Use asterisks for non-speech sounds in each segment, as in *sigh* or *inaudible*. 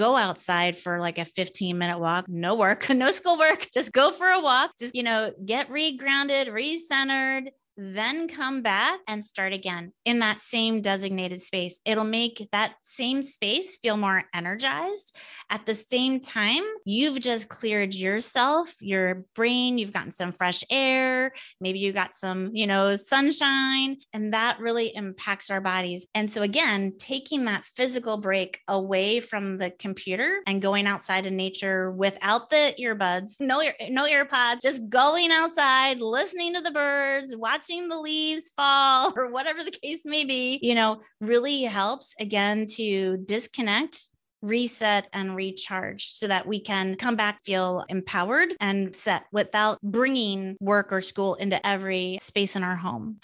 go outside for like a 15 minute walk, no work, *laughs* no school work, just go for a walk, just, you know, get re-grounded, re-centered, then come back and start again in that same designated space. It'll make that same space feel more energized. At the same time, you've just cleared yourself, your brain, you've gotten some fresh air, maybe you got some, you know, sunshine, and that really impacts our bodies. And so, again, taking that physical break away from the computer and going outside in nature without the earbuds, no, no earpods, just going outside, listening to the birds, watching watching the leaves fall *laughs* or whatever the case may be, you know, really helps again to disconnect reset and recharge so that we can come back feel empowered and set without bringing work or school into every space in our home.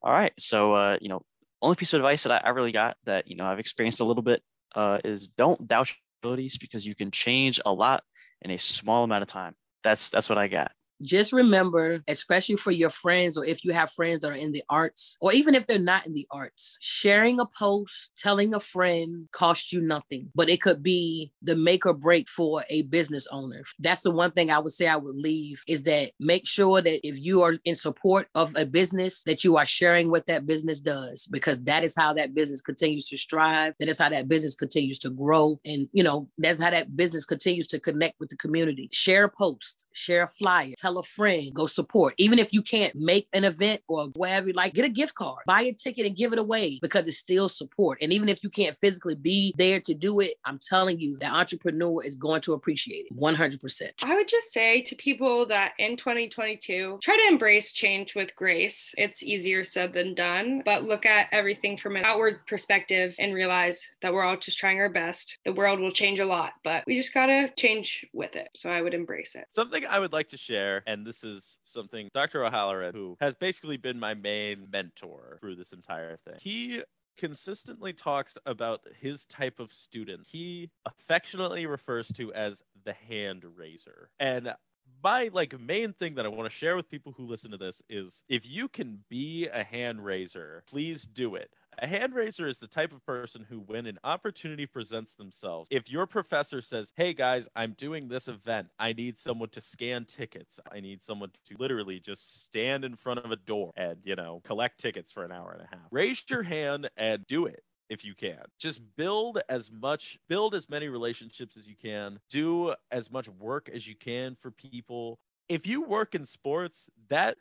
All right. So uh, you know only piece of advice that I, I really got that you know i've experienced a little bit uh, is don't doubt your abilities because you can change a lot in a small amount of time. That's that's what i got just remember, especially for your friends, or if you have friends that are in the arts, or even if they're not in the arts, sharing a post, telling a friend costs you nothing, but it could be the make or break for a business owner. That's the one thing I would say I would leave is that make sure that if you are in support of a business, that you are sharing what that business does, because that is how that business continues to strive. That is how that business continues to grow. And, you know, that's how that business continues to connect with the community. Share a post, share a flyer, tell a friend, go support. Even if you can't make an event or whatever you like, get a gift card, buy a ticket and give it away because it's still support. And even if you can't physically be there to do it, I'm telling you, the entrepreneur is going to appreciate it 100%. I would just say to people that in 2022, try to embrace change with grace. It's easier said than done, but look at everything from an outward perspective and realize that we're all just trying our best. The world will change a lot, but we just got to change with it. So I would embrace it. Something I would like to share and this is something Dr. O'Halloran, who has basically been my main mentor through this entire thing. He consistently talks about his type of student he affectionately refers to as the hand raiser and my like main thing that I want to share with people who listen to this is if you can be a hand raiser, please do it. A hand raiser is the type of person who, when an opportunity presents themselves, if your professor says, Hey guys, I'm doing this event, I need someone to scan tickets, I need someone to literally just stand in front of a door and, you know, collect tickets for an hour and a half, raise your hand and do it if you can. Just build as much, build as many relationships as you can, do as much work as you can for people. If you work in sports, that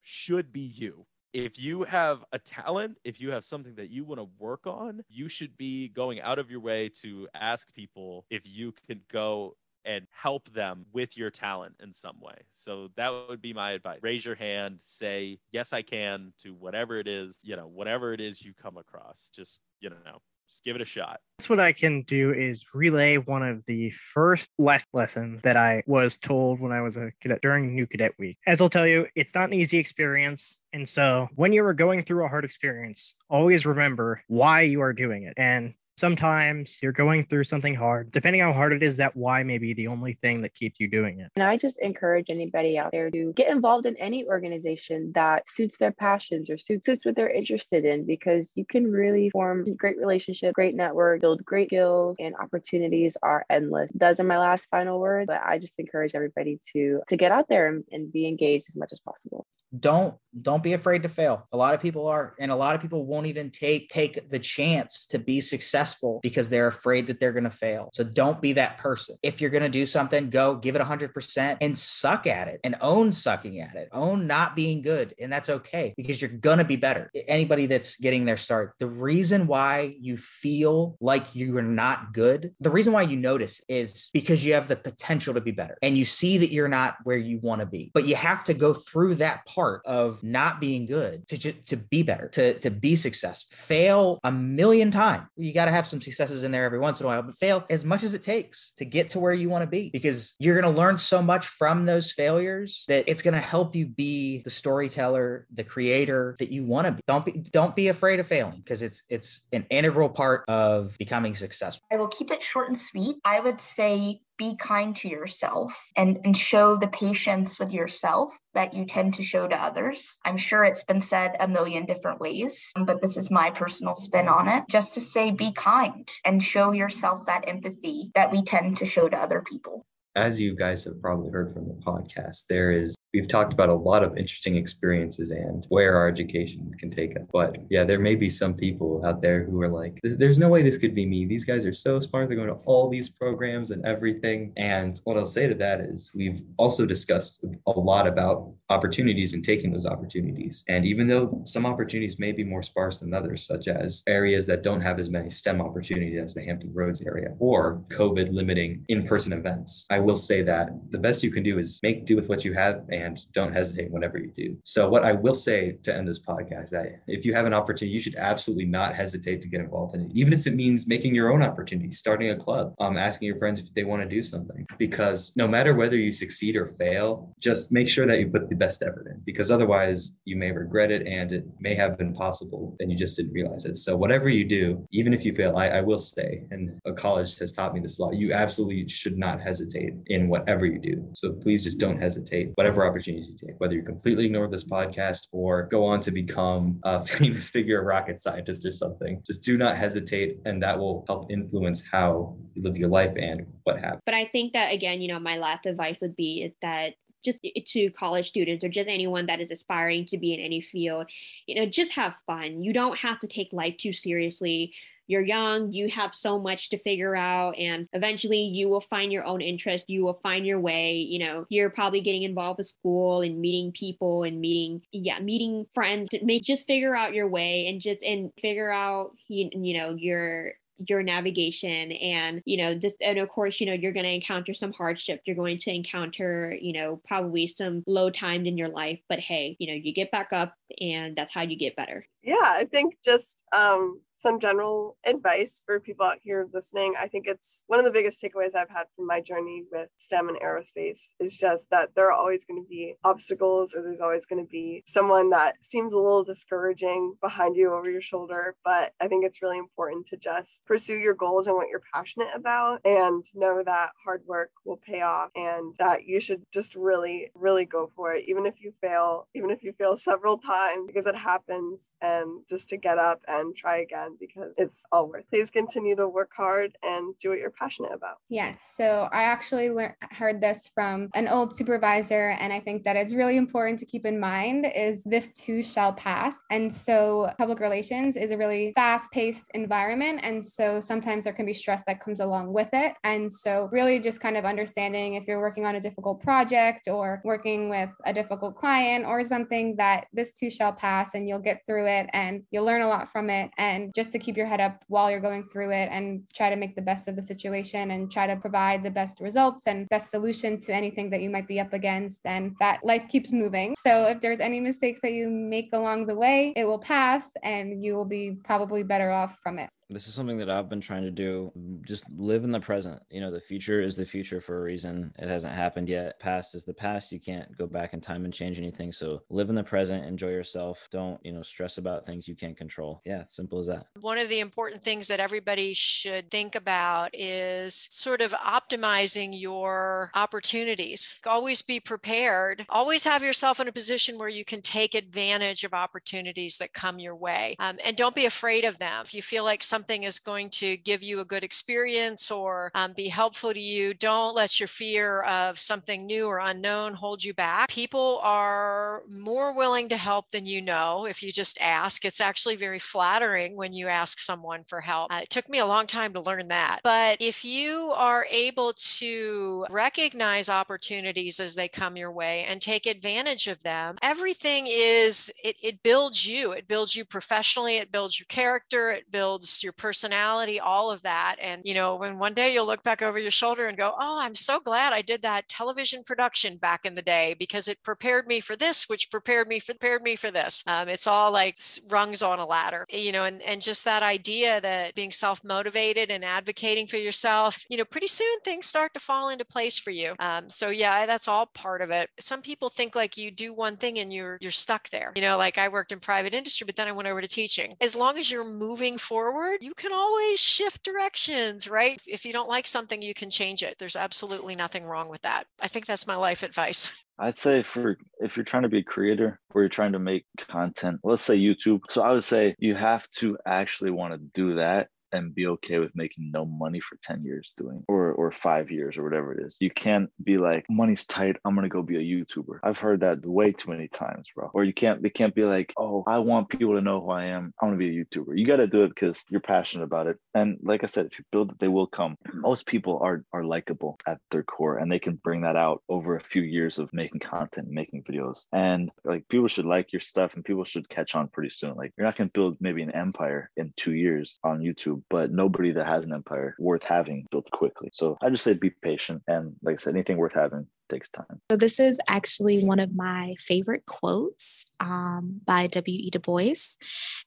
should be you if you have a talent, if you have something that you want to work on, you should be going out of your way to ask people if you can go and help them with your talent in some way. So that would be my advice. Raise your hand, say, yes, I can to whatever it is, you know, whatever it is you come across. Just, you know, just give it a shot. That's what I can do is relay one of the first last lessons that I was told when I was a cadet during New Cadet Week. As I'll tell you, it's not an easy experience. And so when you are going through a hard experience, always remember why you are doing it. And Sometimes you're going through something hard. Depending how hard it is, that why may be the only thing that keeps you doing it. And I just encourage anybody out there to get involved in any organization that suits their passions or suits, suits what they're interested in because you can really form great relationship, great network, build great skills, and opportunities are endless. Those are my last final words, but I just encourage everybody to to get out there and, and be engaged as much as possible don't don't be afraid to fail a lot of people are and a lot of people won't even take take the chance to be successful because they're afraid that they're going to fail. So don't be that person. If you're going to do something go give it 100% and suck at it and own sucking at it. Own not being good and that's okay because you're going to be better. Anybody that's getting their start the reason why you feel like you are not good the reason why you notice is because you have the potential to be better and you see that you're not where you want to be. But you have to go through that part part of not being good to to be better, to to be successful. Fail a million times. You got to have some successes in there every once in a while, but fail as much as it takes to get to where you want to be because you're going to learn so much from those failures that it's going to help you be the storyteller, the creator that you want to be. Don't be don't be afraid of failing because it's it's an integral part of becoming successful. I will keep it short and sweet. I would say be kind to yourself and, and show the patience with yourself that you tend to show to others. I'm sure it's been said a million different ways, but this is my personal spin on it. Just to say, be kind and show yourself that empathy that we tend to show to other people as you guys have probably heard from the podcast, there is we've talked about a lot of interesting experiences and where our education can take us. But yeah, there may be some people out there who are like, there's no way this could be me. These guys are so smart. They're going to all these programs and everything. And what I'll say to that is we've also discussed a lot about opportunities and taking those opportunities. And even though some opportunities may be more sparse than others, such as areas that don't have as many STEM opportunities as the Hampton Roads area or COVID limiting in-person events, I will say that the best you can do is make do with what you have and and don't hesitate whenever you do. So, what I will say to end this podcast is that if you have an opportunity, you should absolutely not hesitate to get involved in it, even if it means making your own opportunity, starting a club, um, asking your friends if they want to do something. Because no matter whether you succeed or fail, just make sure that you put the best effort in, because otherwise you may regret it and it may have been possible and you just didn't realize it. So, whatever you do, even if you fail, I, I will say, and a college has taught me this a lot, you absolutely should not hesitate in whatever you do. So, please just don't hesitate. Whatever opportunities you take, whether you completely ignore this podcast or go on to become a *laughs* famous figure, a rocket scientist or something. Just do not hesitate, and that will help influence how you live your life and what happens. But I think that, again, you know, my last advice would be that just to college students or just anyone that is aspiring to be in any field you know just have fun you don't have to take life too seriously you're young, you have so much to figure out, and eventually you will find your own interest. You will find your way. You know, you're probably getting involved with school and meeting people and meeting, yeah, meeting friends. May just figure out your way and just and figure out, you, you know, your your navigation and you know just and of course you know you're going to encounter some hardship you're going to encounter you know probably some low times in your life but hey you know you get back up and that's how you get better yeah i think just um some general advice for people out here listening. I think it's one of the biggest takeaways I've had from my journey with STEM and aerospace is just that there are always going to be obstacles or there's always going to be someone that seems a little discouraging behind you over your shoulder. But I think it's really important to just pursue your goals and what you're passionate about and know that hard work will pay off and that you should just really, really go for it. Even if you fail, even if you fail several times because it happens and just to get up and try again Um, because it's all worth. Please continue to work hard and do what you're passionate about. Yes. So I actually heard this from an old supervisor, and I think that it's really important to keep in mind is this too shall pass. And so public relations is a really fast-paced environment, and so sometimes there can be stress that comes along with it. And so really just kind of understanding if you're working on a difficult project or working with a difficult client or something that this too shall pass and you'll get through it and you'll learn a lot from it and just to keep your head up while you're going through it and try to make the best of the situation and try to provide the best results and best solution to anything that you might be up against and that life keeps moving. So if there's any mistakes that you make along the way, it will pass and you will be probably better off from it this is something that I've been trying to do. Just live in the present. You know, the future is the future for a reason. It hasn't happened yet. Past is the past. You can't go back in time and change anything. So live in the present, enjoy yourself. Don't, you know, stress about things you can't control. Yeah, simple as that. One of the important things that everybody should think about is sort of optimizing your opportunities. Always be prepared. Always have yourself in a position where you can take advantage of opportunities that come your way. Um, and don't be afraid of them. If you feel like something is going to give you a good experience or um, be helpful to you, don't let your fear of something new or unknown hold you back. People are more willing to help than you know if you just ask. It's actually very flattering when you ask someone for help. Uh, it took me a long time to learn that. But if you are able to recognize opportunities as they come your way and take advantage of them, everything is, it, it builds you. It builds you professionally, it builds your character, it builds your personality, all of that. And, you know, when one day you'll look back over your shoulder and go, oh, I'm so glad I did that television production back in the day because it prepared me for this, which prepared me for, prepared me for this. Um, it's all like rungs on a ladder, you know, and, and just that idea that being self motivated and advocating for yourself, you know, pretty soon things start to fall into place for you. Um, so yeah, that's all part of it. Some people think like you do one thing and you're you're stuck there. You know, like I worked in private industry, but then I went over to teaching. As long as you're moving forward, hard, you can always shift directions, right? If you don't like something, you can change it. There's absolutely nothing wrong with that. I think that's my life advice. *laughs* I'd say for if you're trying to be a creator or you're trying to make content, let's say YouTube. So I would say you have to actually want to do that and be okay with making no money for 10 years doing or or 5 years or whatever it is. You can't be like money's tight, I'm to go be a YouTuber. I've heard that way too many times, bro. Or you can't it can't be like, "Oh, I want people to know who I am. I want to be a YouTuber." You got to do it because you're passionate about it. And like I said, if you build it, they will come. Most people are are likable at their core and they can bring that out over a few years of making content, making videos. And like people should like your stuff and people should catch on pretty soon. Like you're not to build maybe an empire in 2 years on YouTube but nobody that has an empire worth having built quickly. So I just say be patient. And like I said, anything worth having takes time. So this is actually one of my favorite quotes um, by W.E. Du Bois.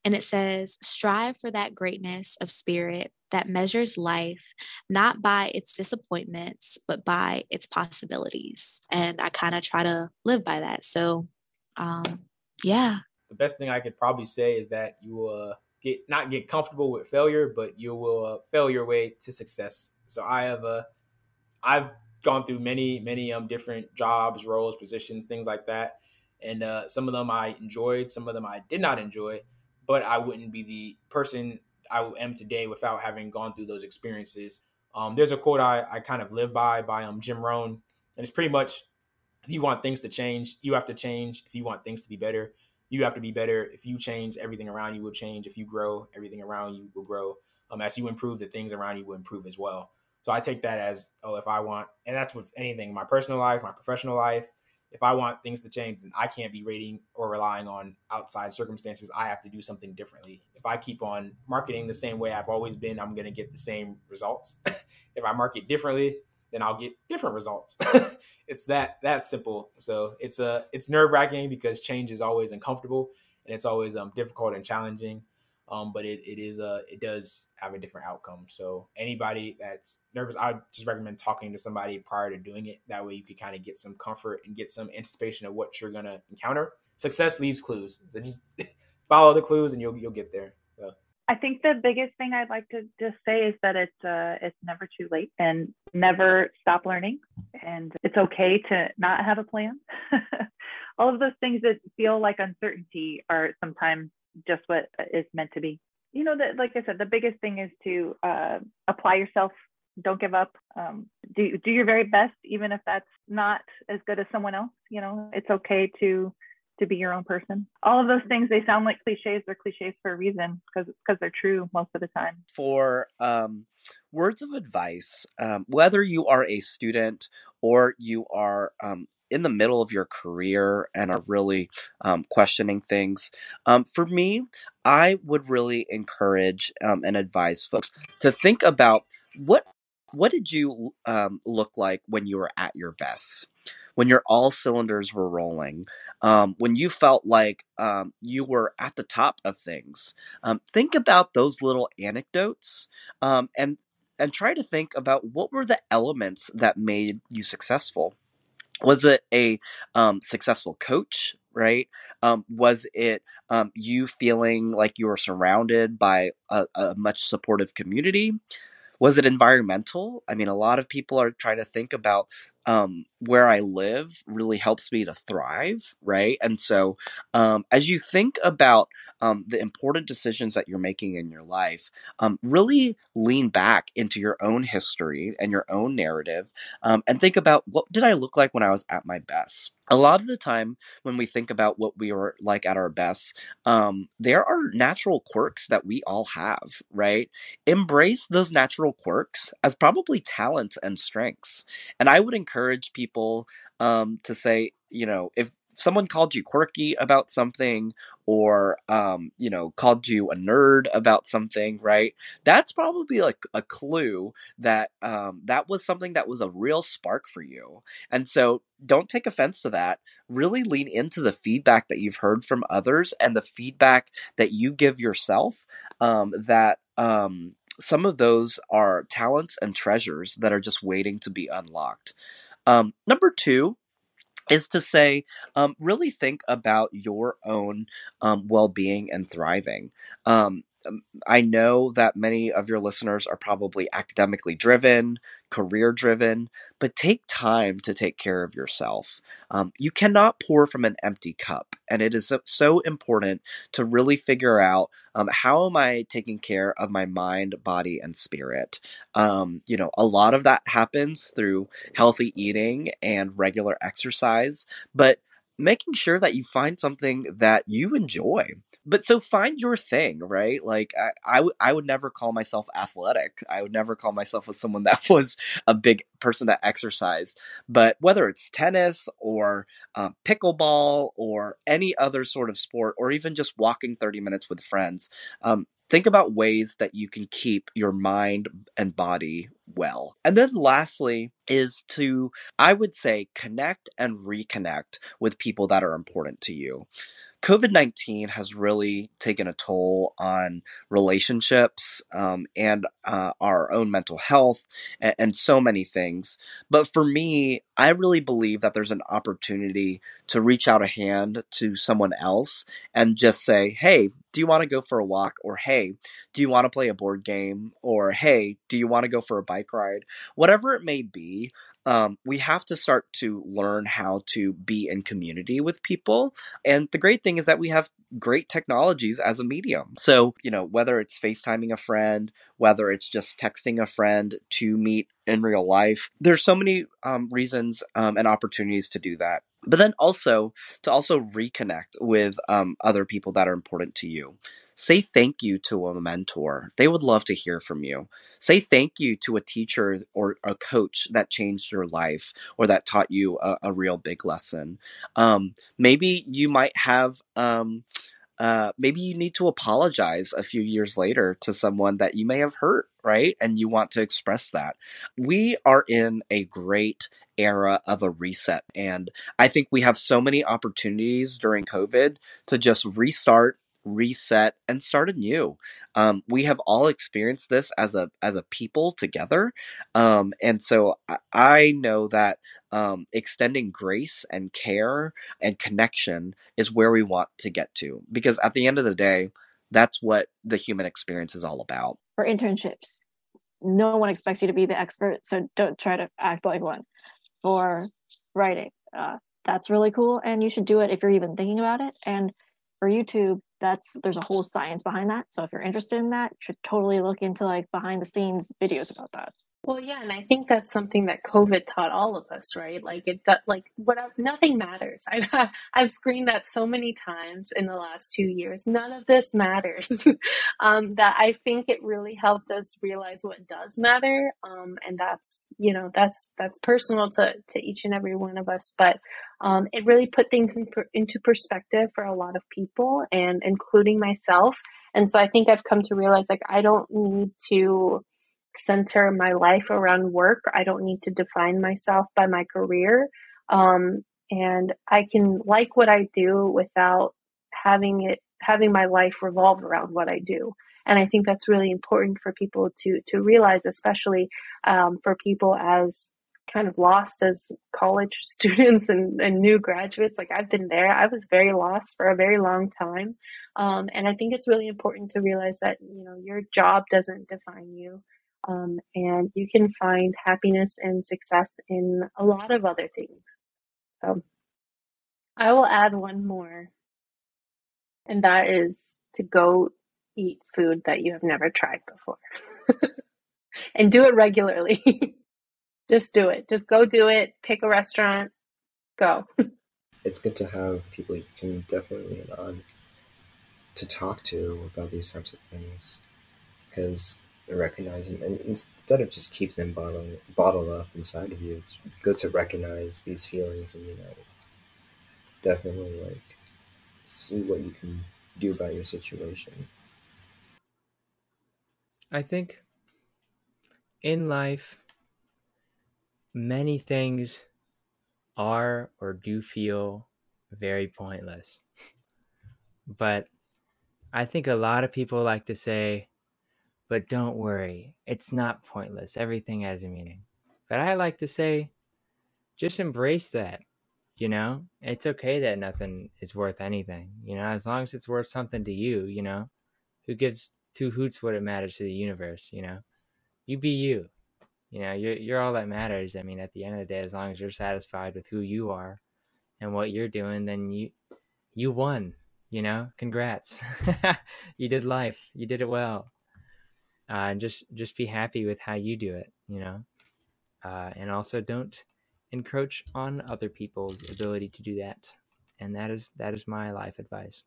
And it says, strive for that greatness of spirit that measures life not by its disappointments, but by its possibilities. And I kind of try to live by that. So, um, yeah. The best thing I could probably say is that you uh, get not get comfortable with failure, but you will uh, fail your way to success. So I have uh, I've gone through many many um different jobs, roles, positions, things like that, and uh, some of them I enjoyed, some of them I did not enjoy, but I wouldn't be the person I am today without having gone through those experiences. Um, there's a quote I, I kind of live by by um, Jim Rohn, and it's pretty much if you want things to change, you have to change. If you want things to be better, you have to be better. If you change, everything around you will change. If you grow, everything around you will grow. Um, as you improve, the things around you will improve as well. So I take that as, oh, if I want, and that's with anything, my personal life, my professional life. If I want things to change, then I can't be rating or relying on outside circumstances. I have to do something differently. If I keep on marketing the same way I've always been, I'm going to get the same results. *laughs* if I market differently, then I'll get different results. *laughs* it's that that simple. So it's a it's nerve wracking because change is always uncomfortable and it's always um, difficult and challenging. Um, but it, it is a it does have a different outcome. So anybody that's nervous, I would just recommend talking to somebody prior to doing it. That way you could kind of get some comfort and get some anticipation of what you're gonna encounter. Success leaves clues, so just *laughs* follow the clues and you'll you'll get there. I think the biggest thing I'd like to just say is that it's uh, it's never too late and never stop learning, and it's okay to not have a plan. *laughs* All of those things that feel like uncertainty are sometimes just what is meant to be. You know that, like I said, the biggest thing is to uh, apply yourself. Don't give up. Um, do do your very best, even if that's not as good as someone else. You know, it's okay to to be your own person. All of those things they sound like cliches. They're cliches for a reason because because they're true most of the time. For um, words of advice, um, whether you are a student or you are um, in the middle of your career and are really um, questioning things, um, for me, I would really encourage um, and advise folks to think about what what did you look like when you were at your best when your all cylinders were rolling um, when you felt like um, you were at the top of things. Um, think about those little anecdotes um, and and try to think about what were the elements that made you successful. Was it a um, successful coach? Right? Um, was it you feeling like you were surrounded by a, a much supportive community? was it environmental? I mean, a lot of people are trying to think about um, where I live really helps me to thrive, right? And so, um, as you think about um, the important decisions that you're making in your life, um, really lean back into your own history and your own narrative um, and think about what did I look like when I was at my best? A lot of the time when we think about what we were like at our best um, there are natural quirks that we all have right? Embrace those natural quirks as probably talents and strengths. And i would encourage people um, to say you know if someone called you quirky about something or um, you know called you a nerd about something right? That's probably like a clue that um, that was something that was a real spark for you. And so don't take offense to that. Really lean into the feedback that you've heard from others and the feedback that you give yourself um, that um, some of those are talents and treasures that are just waiting to be unlocked. Um, number two is to say, um, really think about your own um, well being and thriving. Um, I know that many of your listeners are probably academically driven, career driven, but take time to take care of yourself. Um, you cannot pour from an empty cup, and it is so, so important to really figure out um, how am I taking care of my mind, body, and spirit. Um, you know, a lot of that happens through healthy eating and regular exercise, but making sure that you find something that you enjoy. But so find your thing, right? Like I, I, w- I would never call myself athletic. I would never call myself as someone that *laughs* was a big person that exercised. But whether it's tennis or um, pickleball or any other sort of sport, or even just walking 30 minutes with friends, um, think about ways that you can keep your mind and body well. And then lastly is to, I would say, connect and reconnect with people that are important to you. COVID 19 has really taken a toll on relationships um, and uh, our own mental health and, and, so many things. But for me, I really believe that there's an opportunity to reach out a hand to someone else and just say, hey, do you want to go for a walk? Or hey, do you want to play a board game? Or hey, do you want to go for a bike ride? Whatever it may be, um, we have to start to learn how to be in community with people. And the great thing is that we have great technologies as a medium. So, you know, whether it's FaceTiming a friend, whether it's just texting a friend to meet in real life, there's so many um, reasons um, and opportunities to do that but then also to also reconnect with um, other people that are important to you say thank you to a mentor they would love to hear from you say thank you to a teacher or a coach that changed your life or that taught you a, a real big lesson um, maybe you might have um, uh, maybe you need to apologize a few years later to someone that you may have hurt, right? And you want to express that. We are in a great era of a reset. And I think we have so many opportunities during COVID to just restart reset and start anew. Um, we have all experienced this as a as a people together. Um, and so I, I know that um, extending grace and care and connection is where we want to get to. Because at the end of the day that's what the human experience is all about. For internships. No one expects you to be the expert so don't try to act like one for writing. Uh, that's really cool, and you should do it if you're even thinking about it. And for YouTube, that's there's a whole science behind that. So if you're interested in that, you should totally look into like behind the scenes videos about that. Well, yeah, and I think that's something that COVID taught all of us, right? Like it, that, like what, nothing matters. *laughs* I've I've screened that so many times in the last two years. None of this matters. *laughs* um, that I think it really helped us realize what does matter, um, and that's you know that's that's personal to to each and every one of us. But um, it really put things in, into perspective for a lot of people, and including myself. And so I think I've come to realize like I don't need to center my life around work. I don't need to define myself by my career. Um, and I can like what I do without having it having my life revolve around what I do. And I think that's really important for people to to realize, especially um, for people as kind of lost as college *laughs* students and, and new graduates. Like I've been there. I was very lost for a very long time. Um, and I think it's really important to realize that, you know, your job doesn't define you. Um, and you can find happiness and success in a lot of other things. So I will add one more, and that is to go eat food that you have never tried before *laughs* and do it regularly. *laughs* Just do it. Just go do it. Pick a restaurant. Go. *laughs* it's good to have people you can definitely lean on to talk to about these types of things because recognize them. And instead of just keep them bottled bottled up inside of you it's good to recognize these feelings and you know definitely like see what you can do about your situation. I think in life many things are or do feel very pointless. But i think a lot of people like to say but don't worry, it's not pointless. Everything has a meaning. But I like to say, just embrace that. You know, it's okay that nothing is worth anything. You know, as long as it's worth something to you, you know, who gives two hoots what it matters to the universe, you know. You be you. You know, you're you're all that matters. I mean, at the end of the day, as long as you're satisfied with who you are and what you're doing, then you you won. You know, congrats. *laughs* you did life. You did it well. Uh, just just be happy with how you do it. You know, uh, and also don't encroach on other people's ability to do that. And that is that is my life advice.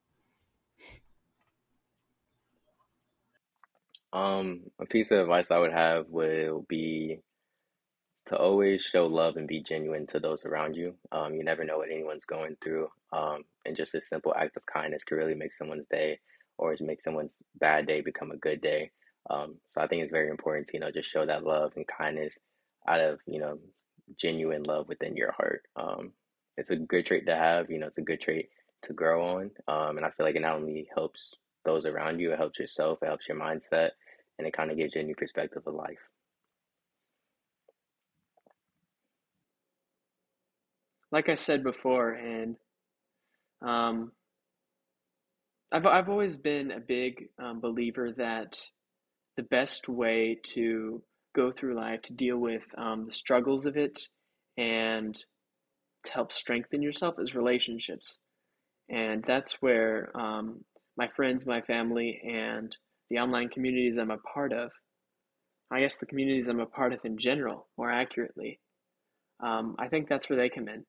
Um, a piece of advice I would have will be to always show love and be genuine to those around you. Um, you never know what anyone's going through. Um, and just a simple act of kindness can really make someone's day or make someone's bad day become a good day. Um, so I think it's very important to, you know, just show that love and kindness out of, you know, genuine love within your heart. Um, it's a good trait to have, you know, it's a good trait to grow on. Um, and I feel like it not only helps those around you, it helps yourself, it helps your mindset, and it kind of gives you a new perspective of life. like I said before, and um, I've I've always been a big um, believer that the best way to go through life to deal with um, the struggles of it and to help strengthen yourself is relationships, and that's where um, my friends, my family, and the online communities I'm a part of. I guess the communities I'm a part of in general, more accurately. Um, I think that's where they come in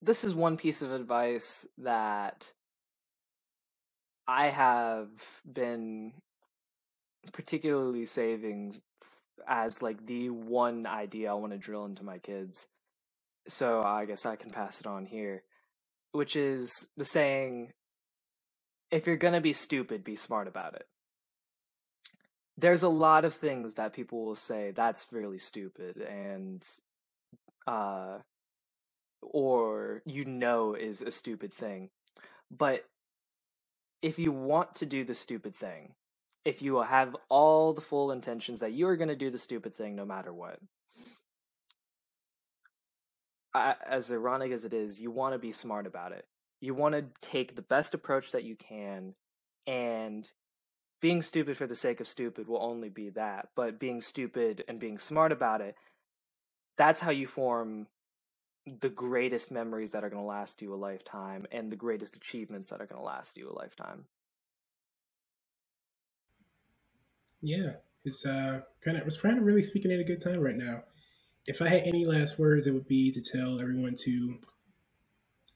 this is one piece of advice that I have been particularly saving as like the one idea I want to drill into my kids. So I guess I can pass it on here, which is the saying if you're going to be stupid, be smart about it. There's a lot of things that people will say that's really stupid and uh or you know is a stupid thing. But if you want to do the stupid thing, if you have all the full intentions that you are going to do the stupid thing no matter what, as ironic as it is, you want to be smart about it. You want to take the best approach that you can, and being stupid for the sake of stupid will only be that. But being stupid and being smart about it, that's how you form the greatest memories that are going to last you a lifetime and the greatest achievements that are going to last you a lifetime. Yeah, it's uh kind of was kind of really speaking at a good time right now. If I had any last words, it would be to tell everyone to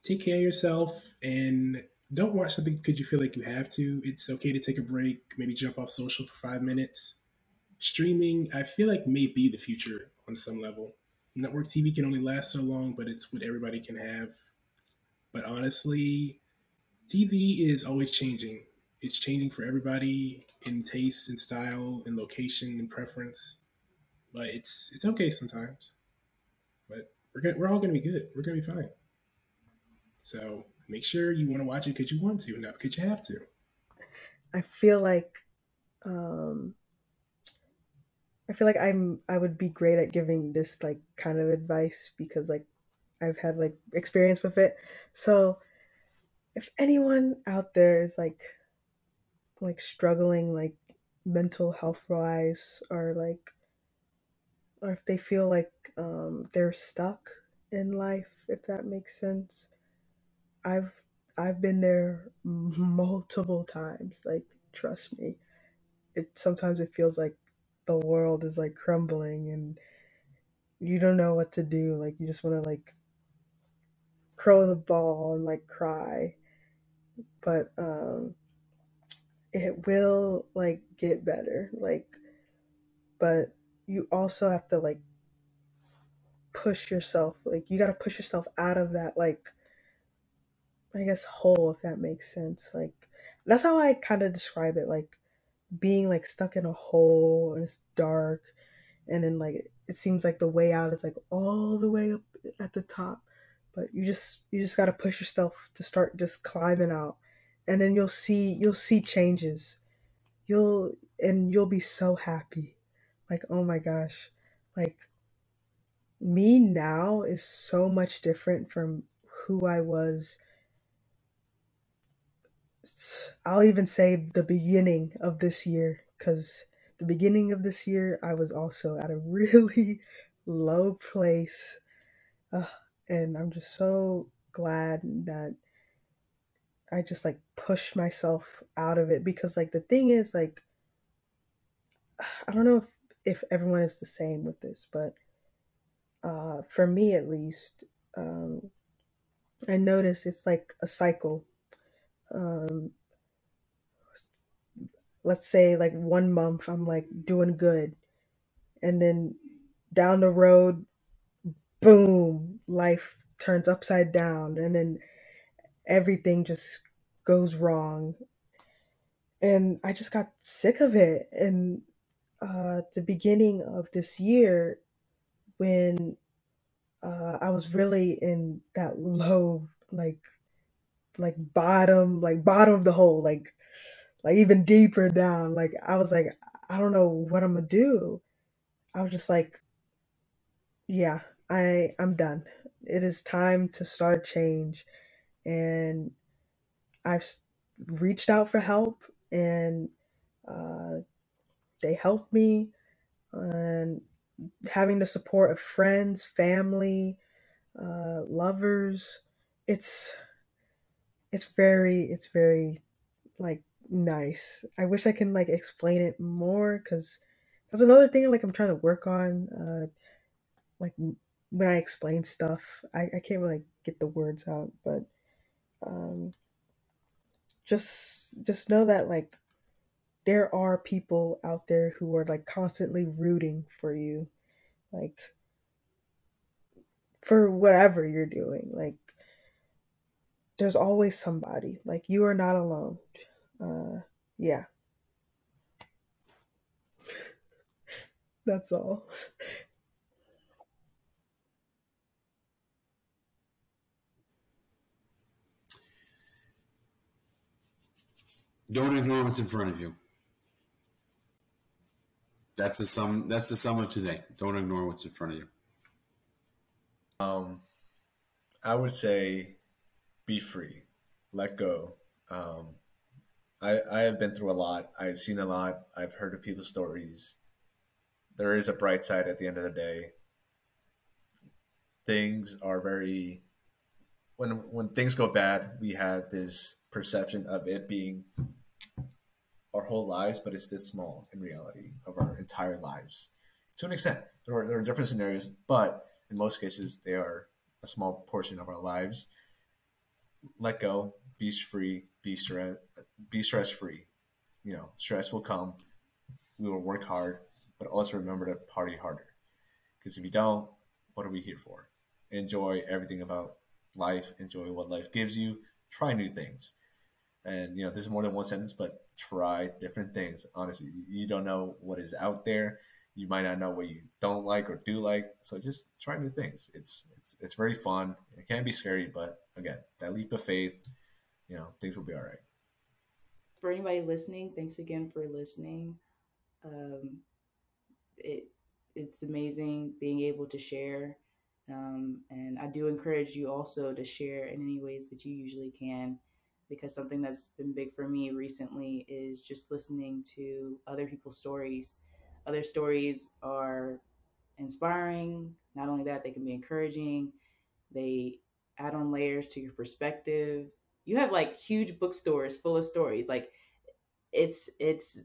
take care of yourself and don't watch something because you feel like you have to. It's okay to take a break, maybe jump off social for five minutes. Streaming, I feel like may be the future on some level network TV can only last so long, but it's what everybody can have. But honestly, TV is always changing. It's changing for everybody in taste and style and location and preference. But it's it's okay sometimes. But we're gonna we're all gonna be good. We're gonna be fine. So make sure you want to watch it because you want to, not because you have to. I feel like um, I feel like I'm I would be great at giving this like kind of advice because like I've had like experience with it. So if anyone out there is like like struggling like mental health wise or like or if they feel like um they're stuck in life if that makes sense. I've I've been there multiple times like trust me. It sometimes it feels like the world is like crumbling and you don't know what to do. Like you just want to like curl in a ball and like cry. But um it will like get better. Like but you also have to like push yourself. Like you got to push yourself out of that like I guess hole if that makes sense. Like that's how I kind of describe it like being like stuck in a hole and it's dark and then like it seems like the way out is like all the way up at the top but you just you just got to push yourself to start just climbing out and then you'll see you'll see changes. You'll and you'll be so happy. Like oh my gosh. Like me now is so much different from who I was I'll even say the beginning of this year because the beginning of this year I was also at a *laughs* really low place. And I'm just so glad that I just like pushed myself out of it because like the thing is like *sighs* I don't know if, if everyone is the same with this, but uh, for me at least, um, I notice it's like a cycle. Um, let's say like one month I'm like doing good, and then down the road, boom, life turns upside down, and then everything just goes wrong. And I just got sick of it. And uh, the beginning of this year, when uh, I was really in that low, like, like bottom, like bottom of the hole, like, like even deeper down. Like I was like, I don't know what I'm gonna do. I was just like, yeah, I I'm done. It is time to start change, and I've reached out for help, and uh, they helped me, and having the support of friends, family, uh, lovers. It's it's very it's very like nice. I wish I can like explain it more because that's another thing like I'm trying to work on. Uh, like when I explain stuff, I, I can't really get the words out, but um, just just know that like there are people out there who are like constantly rooting for you, like for whatever you're doing. Like there's always somebody. Like you are not alone. Uh, yeah, *laughs* that's all. *laughs* Don't ignore what's in front of you. That's the sum. That's the sum of today. Don't ignore what's in front of you. Um, I would say, be free, let go. Um, I I have been through a lot. I've seen a lot. I've heard of people's stories. There is a bright side at the end of the day. Things are very when when things go bad, we have this perception of it being our whole lives, but it's this small in reality of our entire lives. To an extent, there are, there are different scenarios, but in most cases, they are a small portion of our lives. Let go, be free, be stress, be stress free. You know, stress will come. We will work hard, but also remember to party harder. Because if you don't, what are we here for? Enjoy everything about life. Enjoy what life gives you. Try new things. And you know, this is more than one sentence, but try different things. Honestly, you don't know what is out there. You might not know what you don't like or do like. So just try new things. It's it's it's very fun. It can be scary, but again, that leap of faith, you know, things will be all right. For anybody listening, thanks again for listening. Um, it it's amazing being able to share. Um, and I do encourage you also to share in any ways that you usually can because something that's been big for me recently is just listening to other people's stories. Other stories are inspiring. Not only that, they can be encouraging. They add on layers to your perspective. You have like huge bookstores full of stories. Like it's it's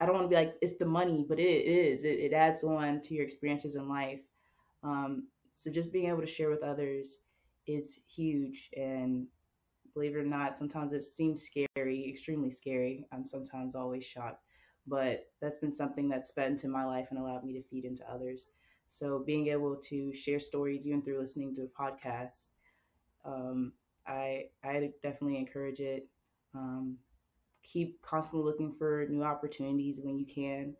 I don't want to be like it's the money, but it is. It, it adds on to your experiences in life. Um, so just being able to share with others is huge. And believe it or not, sometimes it seems scary, extremely scary. I'm sometimes always shocked, but that's been something that's fed into my life and allowed me to feed into others. So being able to share stories even through listening to a podcast, um, I I definitely encourage it. Um, keep constantly looking for new opportunities when you can.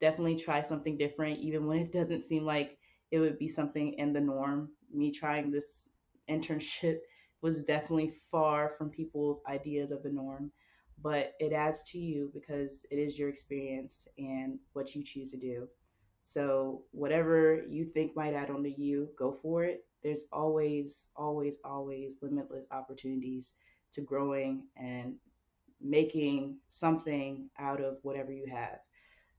Definitely try something different, even when it doesn't seem like it would be something in the norm. Me trying this internship was definitely far from people's ideas of the norm, but it adds to you because it is your experience and what you choose to do. So, whatever you think might add on to you, go for it. There's always, always, always limitless opportunities to growing and making something out of whatever you have.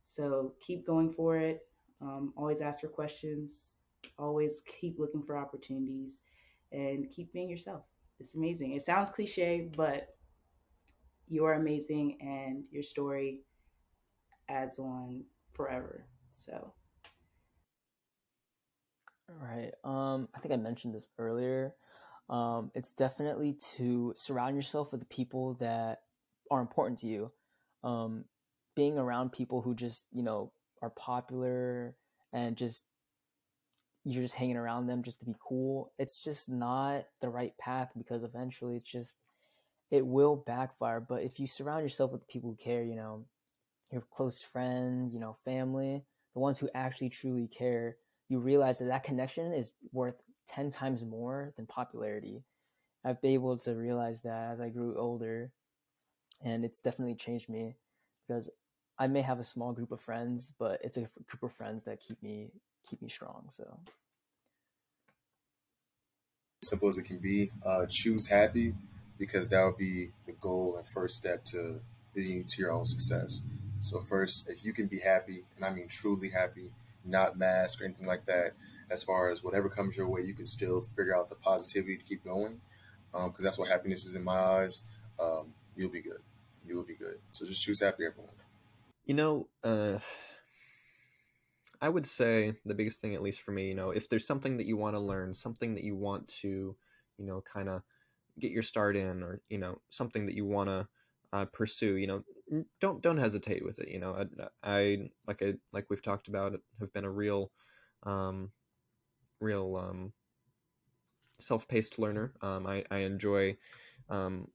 So keep going for it. Um, always ask for questions. Always keep looking for opportunities and keep being yourself. It's amazing. It sounds cliche, but you are amazing and your story adds on forever. So Right. Um, I think I mentioned this earlier. Um, it's definitely to surround yourself with the people that are important to you. Um, being around people who just, you know, are popular and just you're just hanging around them just to be cool. It's just not the right path because eventually it's just it will backfire. But if you surround yourself with people who care, you know, your close friend, you know, family, the ones who actually truly care, you realize that that connection is worth 10 times more than popularity. I've been able to realize that as I grew older, and it's definitely changed me because I may have a small group of friends, but it's a group of friends that keep me keep me strong. So simple as it can be. Uh, choose happy because that would be the goal and first step to leading you to your own success. So first, if you can be happy, and I mean truly happy, not mask or anything like that, as far as whatever comes your way, you can still figure out the positivity to keep going, because um, that's what happiness is in my eyes. Um, you'll be good. You will be good. So just choose happy, everyone. You know, uh, I would say the biggest thing, at least for me, you know, if there's something that you want to learn, something that you want to, you know, kind of get your start in, or you know, something that you want to uh, pursue, you know, don't don't hesitate with it. You know, I, I like I like we've talked about, have been a real, um, real um, self-paced learner. Um, I I enjoy um,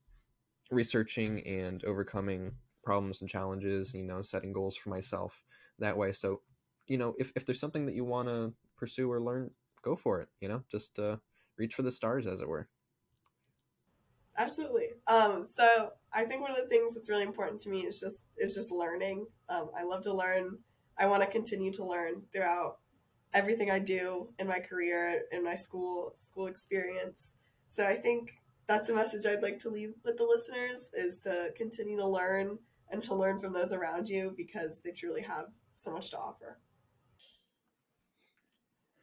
researching and overcoming problems and challenges. You know, setting goals for myself that way. So you know, if, if there's something that you want to pursue or learn, go for it. You know, just uh, reach for the stars, as it were. Absolutely. Um, so I think one of the things that's really important to me is just is just learning. Um, I love to learn. I want to continue to learn throughout everything I do in my career, in my school school experience. So I think that's a message I'd like to leave with the listeners is to continue to learn and to learn from those around you because they truly have so much to offer.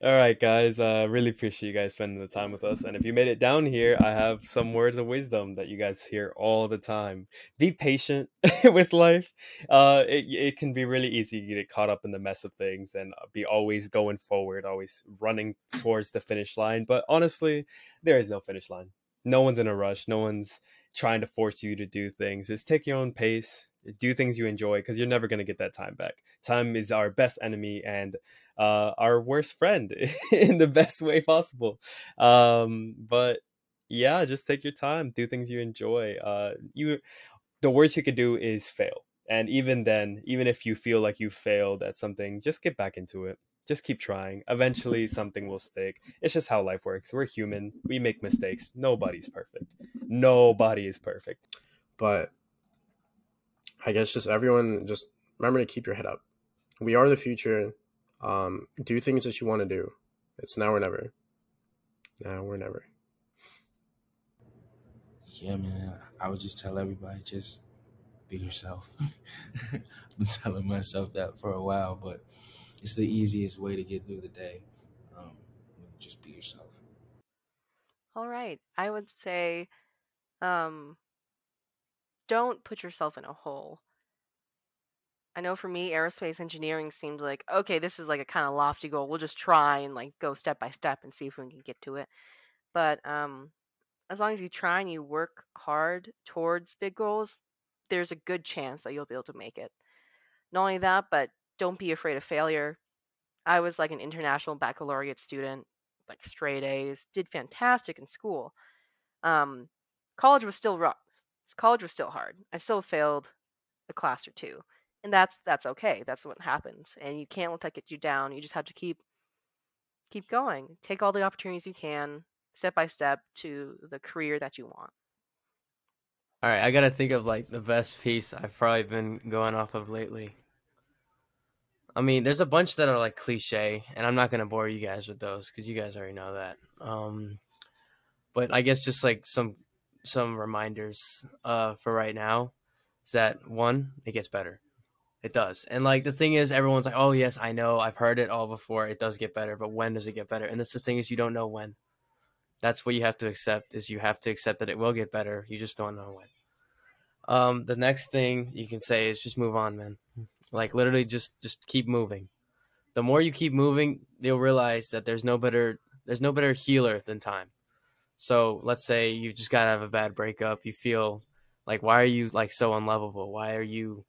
All right, guys. Uh, really appreciate you guys spending the time with us. And if you made it down here, I have some words of wisdom that you guys hear all the time. Be patient *laughs* with life. Uh, it it can be really easy to get caught up in the mess of things and uh, be always going forward, always running towards the finish line. But honestly, there is no finish line. No one's in a rush. No one's trying to force you to do things. Just take your own pace. Do things you enjoy because you're never gonna get that time back. Time is our best enemy, and uh, our worst friend *laughs* in the best way possible. Um, but yeah, just take your time, do things you enjoy. Uh, you, the worst you could do is fail, and even then, even if you feel like you failed at something, just get back into it. Just keep trying. Eventually, something will stick. It's just how life works. We're human. We make mistakes. Nobody's perfect. Nobody is perfect. But I guess just everyone just remember to keep your head up. We are the future. Um, do things that you want to do. It's now or never. Now or never. Yeah, man. I would just tell everybody just be yourself. *laughs* I've been telling myself that for a while, but it's the easiest way to get through the day. Um, just be yourself. All right. I would say um, don't put yourself in a hole. I know for me, aerospace engineering seemed like, okay, this is like a kind of lofty goal. We'll just try and like go step by step and see if we can get to it. But um, as long as you try and you work hard towards big goals, there's a good chance that you'll be able to make it. Not only that, but don't be afraid of failure. I was like an international baccalaureate student, like straight A's, did fantastic in school. Um, college was still rough. College was still hard. I still failed a class or two and that's that's okay that's what happens and you can't let that get you down you just have to keep keep going take all the opportunities you can step by step to the career that you want all right i gotta think of like the best piece i've probably been going off of lately i mean there's a bunch that are like cliche and i'm not gonna bore you guys with those because you guys already know that um but i guess just like some some reminders uh for right now is that one, it gets better. It does. And like the thing is everyone's like, "Oh, yes, I know. I've heard it all before. It does get better, but when does it get better?" And that's the thing is you don't know when. That's what you have to accept is you have to accept that it will get better. You just don't know when. Um the next thing you can say is just move on, man. Like literally just just keep moving. The more you keep moving, you'll realize that there's no better there's no better healer than time. So let's say you just gotta have a bad breakup. You feel like why are you like so unlovable? Why are you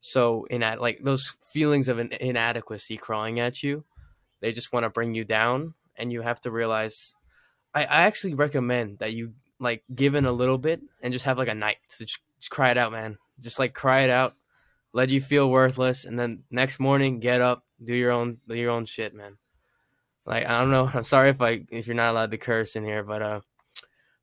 so inad like those feelings of an inadequacy crawling at you? They just want to bring you down, and you have to realize. I, I actually recommend that you like give in a little bit and just have like a night to just, just cry it out, man. Just like cry it out, let you feel worthless, and then next morning get up, do your own do your own shit, man like I don't know. *laughs* I'm sorry if I if you're not allowed to curse in here, but uh,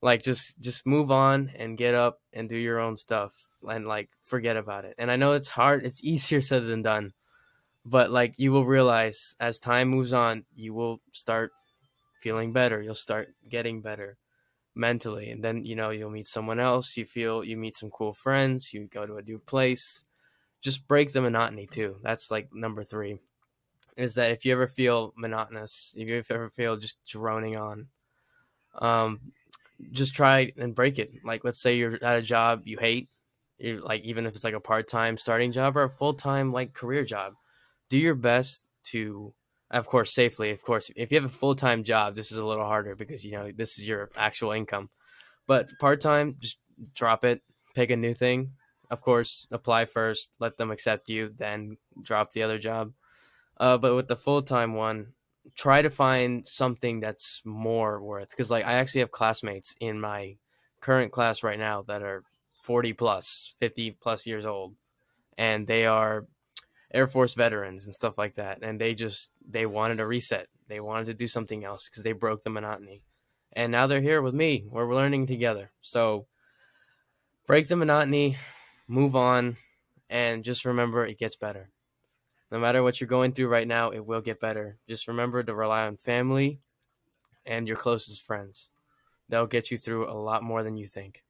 like just just move on and get up and do your own stuff and like forget about it. And I know it's hard. It's easier said than done, but like you will realize as time moves on, you will start feeling better. You'll start getting better mentally, and then you know you'll meet someone else. You feel you meet some cool friends. You go to a new place. Just break the monotony too. That's like number three is that if you ever feel monotonous, if you ever feel just droning on, um, just try and break it. Like, let's say you're at a job you hate, you like even if it's like a part time starting job or a full time like career job, do your best to, of course, safely. Of course, if you have a full time job, this is a little harder because you know this is your actual income. But part time, just drop it, pick a new thing. Of course, apply first, let them accept you, then drop the other job uh, but with the full time one, try to find something that's more worth. Because like I actually have classmates in my current class right now that are 40 plus, 50 plus years old, and they are Air Force veterans and stuff like that. And they just they wanted a reset. They wanted to do something else because they broke the monotony. And now they're here with me. We're learning together. So break the monotony, move on, and just remember it gets better. No matter what you're going through right now, it will get better. Just remember to rely on family and your closest friends. They'll get you through a lot more than you think.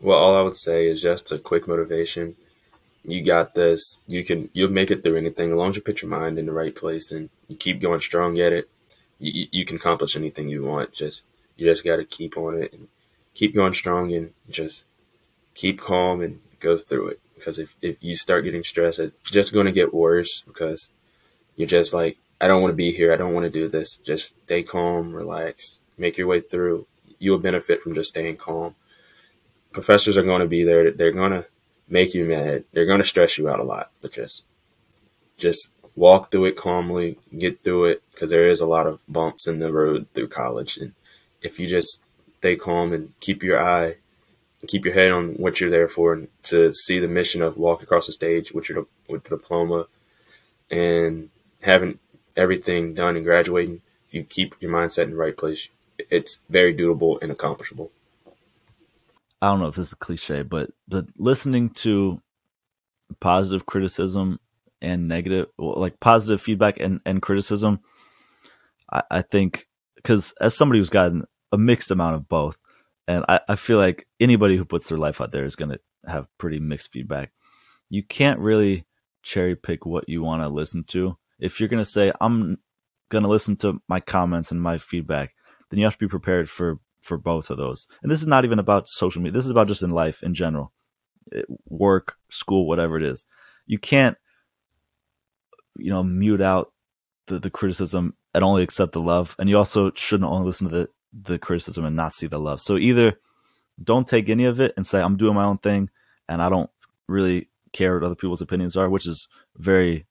Well, all I would say is just a quick motivation. You got this. You can. You'll make it through anything as long as you put your mind in the right place and you keep going strong at it. You, you can accomplish anything you want. Just you just got to keep on it and keep going strong and just keep calm and go through it. Because if, if you start getting stressed, it's just going to get worse because you're just like, I don't want to be here. I don't want to do this. Just stay calm, relax, make your way through. You will benefit from just staying calm. Professors are going to be there. They're going to make you mad. They're going to stress you out a lot, but just, just walk through it calmly, get through it because there is a lot of bumps in the road through college. And if you just stay calm and keep your eye keep your head on what you're there for and to see the mission of walking across the stage with your with diploma and having everything done and graduating. If you keep your mindset in the right place, it's very doable and accomplishable. I don't know if this is cliche, but but listening to positive criticism and negative, like positive feedback and, and criticism, I, I think because as somebody who's gotten a mixed amount of both, and I, I feel like anybody who puts their life out there is going to have pretty mixed feedback. You can't really cherry pick what you want to listen to. If you're going to say, I'm going to listen to my comments and my feedback, then you have to be prepared for, for both of those. And this is not even about social media. This is about just in life in general, eh, work, school, whatever it is. You can't, you know, mute out the, the criticism and only accept the love. And you also shouldn't only listen to the the criticism and not see the love. So either don't take any of it and say I'm doing my own thing and I don't really care what other people's opinions are, which is very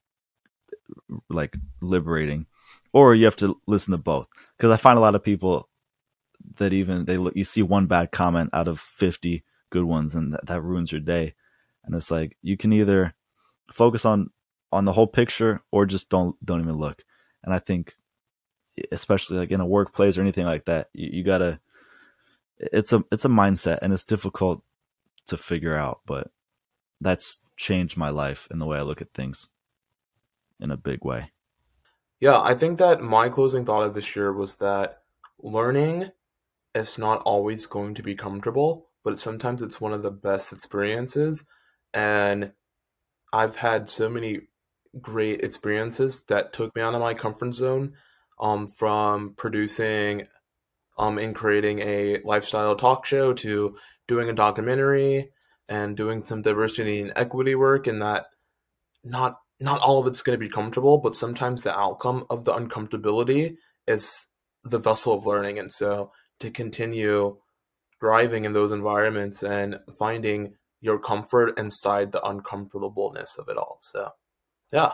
like liberating. Or you have to listen to both because I find a lot of people that even they look you see one bad comment out of 50 good ones and that, that ruins your day. And it's like you can either focus on on the whole picture or just don't don't even look. And I think especially like in a workplace or anything like that you, you gotta it's a it's a mindset and it's difficult to figure out but that's changed my life and the way i look at things in a big way Yeah, I think that my closing thought of this year was that learning is not always going to be comfortable, but sometimes it's one of the best experiences. And I've had so many great experiences that took me out of my comfort zone um, from producing um, and creating a lifestyle talk show to doing a documentary and doing some diversity and equity work and that not not all of it's going to be comfortable but sometimes the outcome of the uncomfortability is the vessel of learning. And so to continue thriving in those environments and finding your comfort inside the uncomfortableness of it all. So yeah